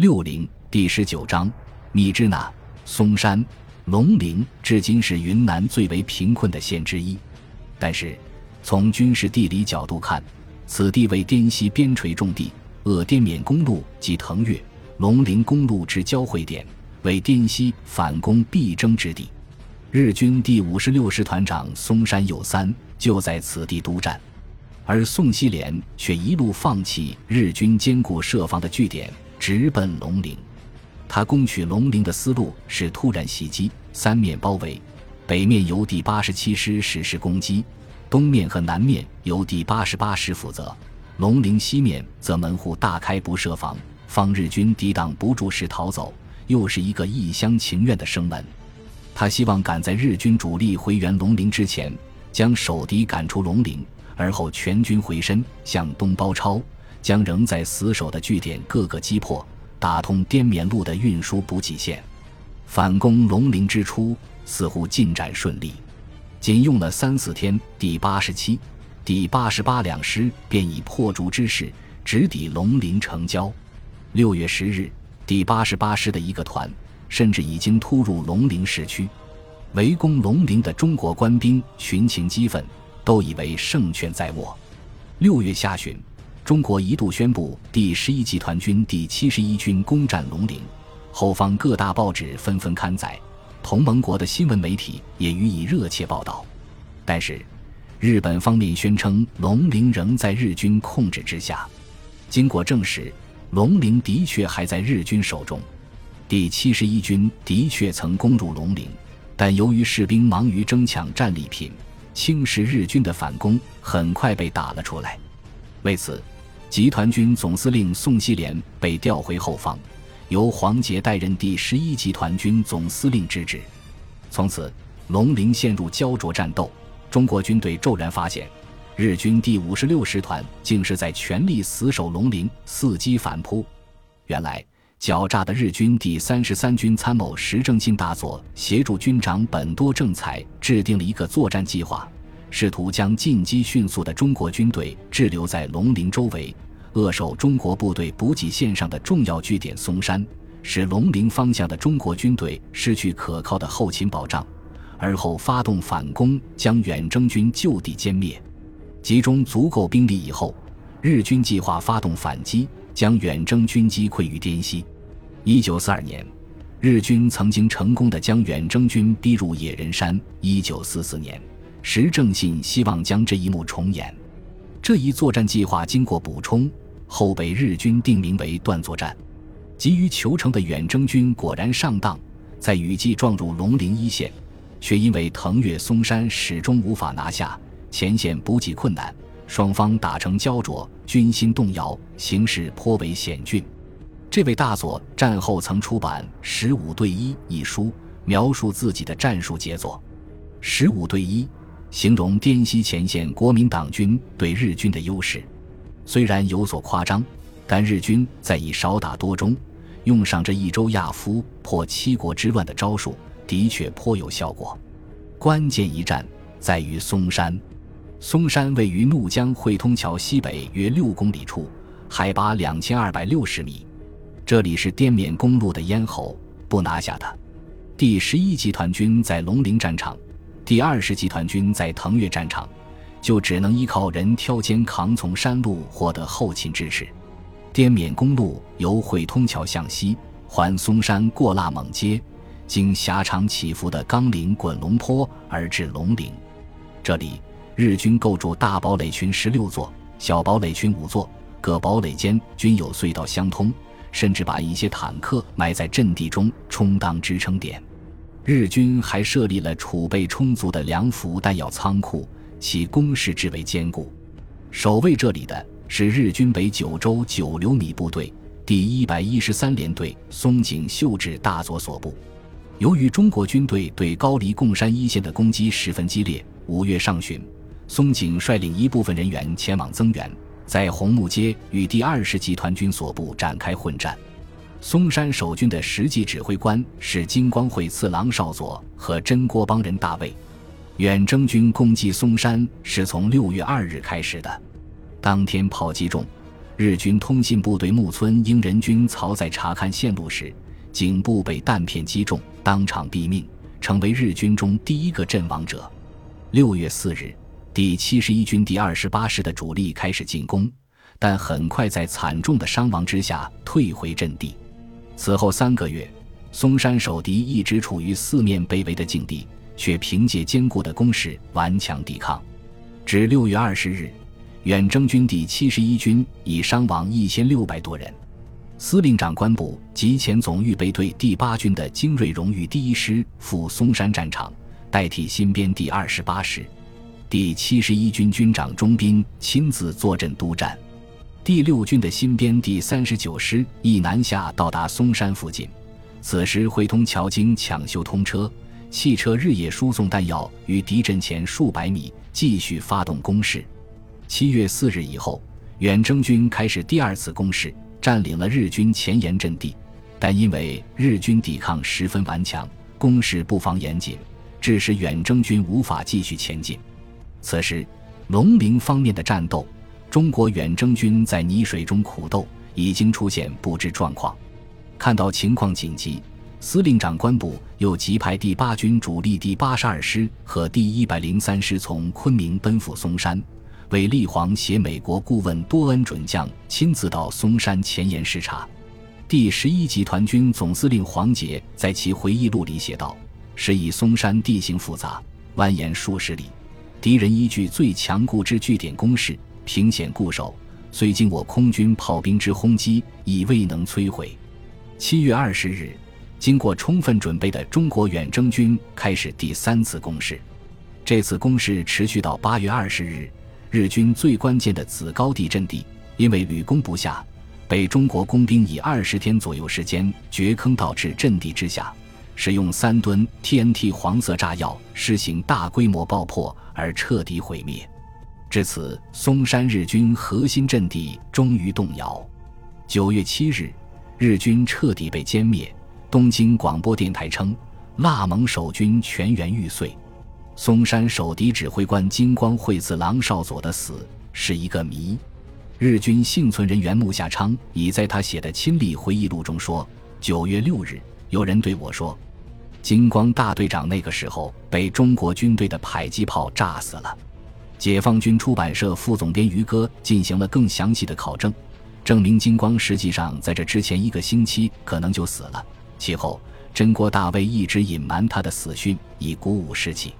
六零第十九章，米支那、松山、龙陵，至今是云南最为贫困的县之一。但是，从军事地理角度看，此地为滇西边陲重地，鄂滇缅公路及腾越、龙陵公路之交汇点，为滇西反攻必争之地。日军第五十六师团长松山有三就在此地督战，而宋希濂却一路放弃日军坚固设防的据点。直奔龙陵，他攻取龙陵的思路是突然袭击，三面包围。北面由第八十七师实施攻击，东面和南面由第八十八师负责。龙陵西面则门户大开不设防，方日军抵挡不住时逃走，又是一个一厢情愿的生门。他希望赶在日军主力回援龙陵之前，将守敌赶出龙陵，而后全军回身向东包抄。将仍在死守的据点各个击破，打通滇缅路的运输补给线。反攻龙陵之初，似乎进展顺利，仅用了三四天，第八十七、第八十八两师便以破竹之势直抵龙陵城郊。六月十日，第八十八师的一个团甚至已经突入龙陵市区。围攻龙陵的中国官兵群情激愤，都以为胜券在握。六月下旬。中国一度宣布第十一集团军第七十一军攻占龙陵，后方各大报纸纷纷刊载，同盟国的新闻媒体也予以热切报道。但是，日本方面宣称龙陵仍在日军控制之下。经过证实，龙陵的确还在日军手中。第七十一军的确曾攻入龙陵，但由于士兵忙于争抢战利品，轻视日军的反攻，很快被打了出来。为此。集团军总司令宋希濂被调回后方，由黄杰代任第十一集团军总司令之职。从此，龙陵陷入焦灼战斗。中国军队骤然发现，日军第五十六师团竟是在全力死守龙陵，伺机反扑。原来，狡诈的日军第三十三军参谋石正信大佐协助军长本多正才制定了一个作战计划。试图将进击迅速的中国军队滞留在龙陵周围，扼守中国部队补给线上的重要据点松山，使龙陵方向的中国军队失去可靠的后勤保障，而后发动反攻，将远征军就地歼灭。集中足够兵力以后，日军计划发动反击，将远征军击溃于滇西。一九四二年，日军曾经成功的将远征军逼入野人山。一九四四年。石正信希望将这一幕重演。这一作战计划经过补充后，被日军定名为“断作战”。急于求成的远征军果然上当，在雨季撞入龙陵一线，却因为腾越松山始终无法拿下，前线补给困难，双方打成焦灼，军心动摇，形势颇为险峻。这位大佐战后曾出版《十五对一》一书，描述自己的战术杰作。十五对一。形容滇西前线国民党军对日军的优势，虽然有所夸张，但日军在以少打多中，用上这一周亚夫破七国之乱的招数，的确颇有效果。关键一战在于松山，松山位于怒江汇通桥西北约六公里处，海拔两千二百六十米，这里是滇缅公路的咽喉，不拿下它，第十一集团军在龙陵战场。第二十集团军在腾越战场，就只能依靠人挑肩扛从山路获得后勤支持。滇缅公路由汇通桥向西环松山过腊勐街，经狭长起伏的冈岭滚龙坡而至龙陵。这里日军构筑大堡垒群十六座，小堡垒群五座，各堡垒间均有隧道相通，甚至把一些坦克埋在阵地中充当支撑点。日军还设立了储备充足的粮服弹药仓库，其工事至为坚固。守卫这里的是日军北九州九流米部队第一百一十三联队松井秀治大佐所部。由于中国军队对高黎贡山一线的攻击十分激烈，五月上旬，松井率领一部分人员前往增援，在红木街与第二十集团军所部展开混战。松山守军的实际指挥官是金光会次郎少佐和真锅帮人大卫。远征军攻击松山是从六月二日开始的。当天炮击中，日军通信部队木村英人军曹在查看线路时，颈部被弹片击中，当场毙命，成为日军中第一个阵亡者。六月四日，第七十一军第二十八师的主力开始进攻，但很快在惨重的伤亡之下退回阵地。此后三个月，松山守敌一直处于四面被围的境地，却凭借坚固的工事顽强抵抗。至六月二十日，远征军第七十一军已伤亡一千六百多人。司令长官部及前总预备队第八军的精锐荣誉第一师赴松山战场。代替新编第二十八师，第七十一军军长钟斌亲自坐镇督战。第六军的新编第三十九师亦南下到达松山附近。此时汇通桥经抢修通车，汽车日夜输送弹药于敌阵前数百米，继续发动攻势。七月四日以后，远征军开始第二次攻势，占领了日军前沿阵地，但因为日军抵抗十分顽强，攻势布防严谨。致使远征军无法继续前进。此时，龙陵方面的战斗，中国远征军在泥水中苦斗，已经出现不支状况。看到情况紧急，司令长官部又急派第八军主力第八十二师和第一百零三师从昆明奔赴松山，为立煌携美国顾问多恩准将亲自到松山前沿视察。第十一集团军总司令黄杰在其回忆录里写道。是以松山地形复杂，蜿蜒数十里，敌人依据最强固之据点攻势，凭险固守，虽经我空军炮兵之轰击，已未能摧毁。七月二十日，经过充分准备的中国远征军开始第三次攻势。这次攻势持续到八月二十日，日军最关键的子高地阵地因为屡攻不下，被中国工兵以二十天左右时间掘坑到至阵地之下。使用三吨 TNT 黄色炸药施行大规模爆破而彻底毁灭，至此，松山日军核心阵地终于动摇。九月七日，日军彻底被歼灭。东京广播电台称，腊蒙守军全员玉碎。松山守敌指挥官金光惠子郎少佐的死是一个谜。日军幸存人员木下昌已在他写的亲历回忆录中说：“九月六日，有人对我说。”金光大队长那个时候被中国军队的迫击炮炸死了。解放军出版社副总编于歌进行了更详细的考证，证明金光实际上在这之前一个星期可能就死了。其后，真国大尉一直隐瞒他的死讯，以鼓舞士气。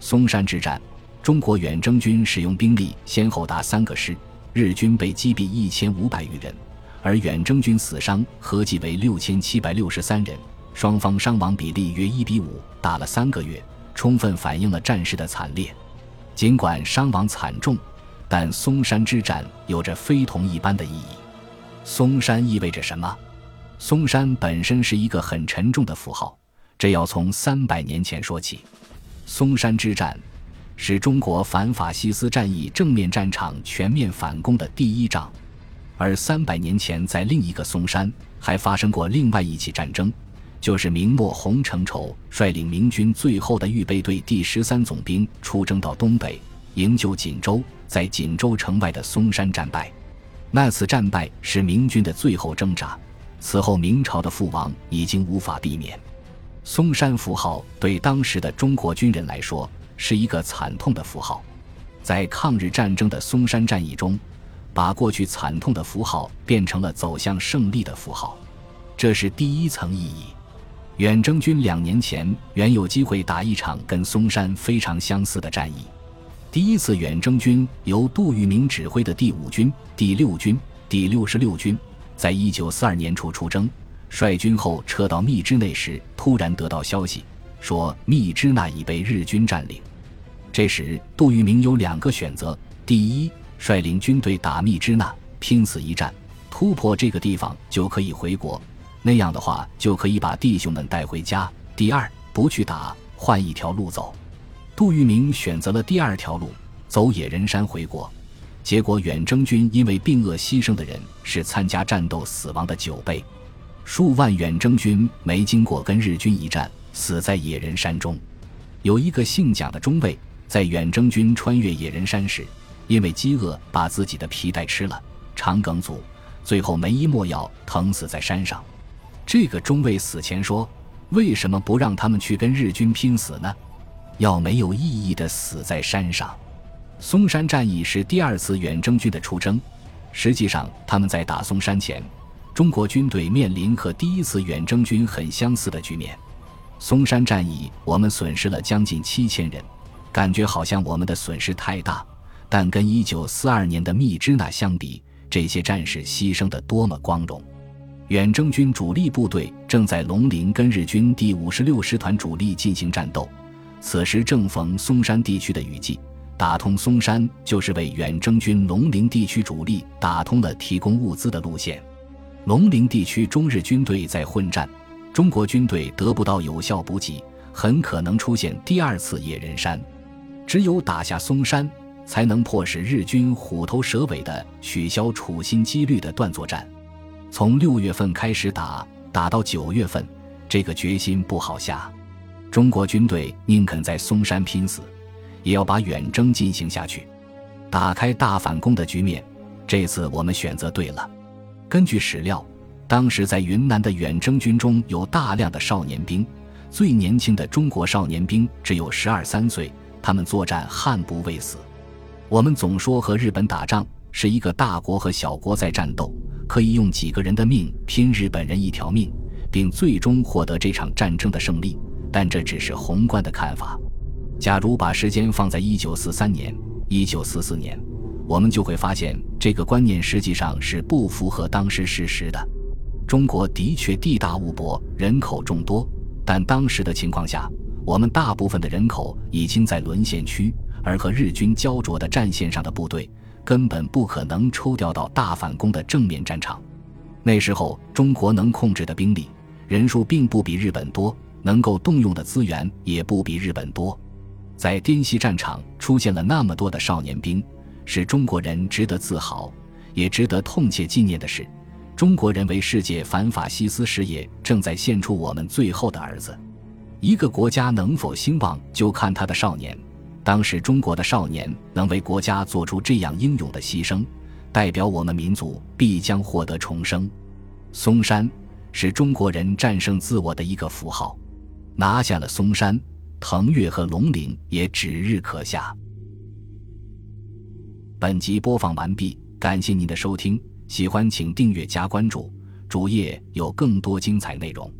松山之战，中国远征军使用兵力先后达三个师，日军被击毙一千五百余人，而远征军死伤合计为六千七百六十三人。双方伤亡比例约一比五，打了三个月，充分反映了战事的惨烈。尽管伤亡惨重，但松山之战有着非同一般的意义。松山意味着什么？松山本身是一个很沉重的符号，这要从三百年前说起。松山之战是中国反法西斯战役正面战场全面反攻的第一仗，而三百年前，在另一个松山还发生过另外一起战争。就是明末洪承畴率领明军最后的预备队第十三总兵出征到东北营救锦州，在锦州城外的松山战败。那次战败是明军的最后挣扎，此后明朝的覆亡已经无法避免。松山符号对当时的中国军人来说是一个惨痛的符号，在抗日战争的松山战役中，把过去惨痛的符号变成了走向胜利的符号，这是第一层意义。远征军两年前原有机会打一场跟松山非常相似的战役。第一次远征军由杜聿明指挥的第五军、第六军、第六十六军，在一九四二年初出征，率军后撤到密支内时，突然得到消息，说密支那已被日军占领。这时，杜聿明有两个选择：第一，率领军队打密支那，拼死一战，突破这个地方就可以回国。那样的话，就可以把弟兄们带回家。第二，不去打，换一条路走。杜聿明选择了第二条路，走野人山回国。结果，远征军因为病恶牺牲的人是参加战斗死亡的九倍，数万远征军没经过跟日军一战，死在野人山中。有一个姓蒋的中尉，在远征军穿越野人山时，因为饥饿把自己的皮带吃了，肠梗阻，最后没医没药，疼死在山上。这个中尉死前说：“为什么不让他们去跟日军拼死呢？要没有意义的死在山上。”松山战役是第二次远征军的出征。实际上，他们在打松山前，中国军队面临和第一次远征军很相似的局面。松山战役，我们损失了将近七千人，感觉好像我们的损失太大。但跟一九四二年的密支那相比，这些战士牺牲的多么光荣！远征军主力部队正在龙陵跟日军第五十六师团主力进行战斗，此时正逢松山地区的雨季，打通松山就是为远征军龙陵地区主力打通了提供物资的路线。龙陵地区中日军队在混战，中国军队得不到有效补给，很可能出现第二次野人山。只有打下松山，才能迫使日军虎头蛇尾的取消处心积虑的断作战。从六月份开始打，打到九月份，这个决心不好下。中国军队宁肯在松山拼死，也要把远征进行下去，打开大反攻的局面。这次我们选择对了。根据史料，当时在云南的远征军中有大量的少年兵，最年轻的中国少年兵只有十二三岁，他们作战悍不畏死。我们总说和日本打仗是一个大国和小国在战斗。可以用几个人的命拼日本人一条命，并最终获得这场战争的胜利，但这只是宏观的看法。假如把时间放在一九四三年、一九四四年，我们就会发现这个观念实际上是不符合当时事实的。中国的确地大物博，人口众多，但当时的情况下，我们大部分的人口已经在沦陷区，而和日军焦灼的战线上的部队。根本不可能抽调到大反攻的正面战场。那时候，中国能控制的兵力人数并不比日本多，能够动用的资源也不比日本多。在滇西战场出现了那么多的少年兵，是中国人值得自豪，也值得痛切纪念的事。中国人为世界反法西斯事业正在献出我们最后的儿子。一个国家能否兴旺，就看他的少年。当时中国的少年能为国家做出这样英勇的牺牲，代表我们民族必将获得重生。嵩山是中国人战胜自我的一个符号，拿下了嵩山，腾越和龙陵也指日可下。本集播放完毕，感谢您的收听，喜欢请订阅加关注，主页有更多精彩内容。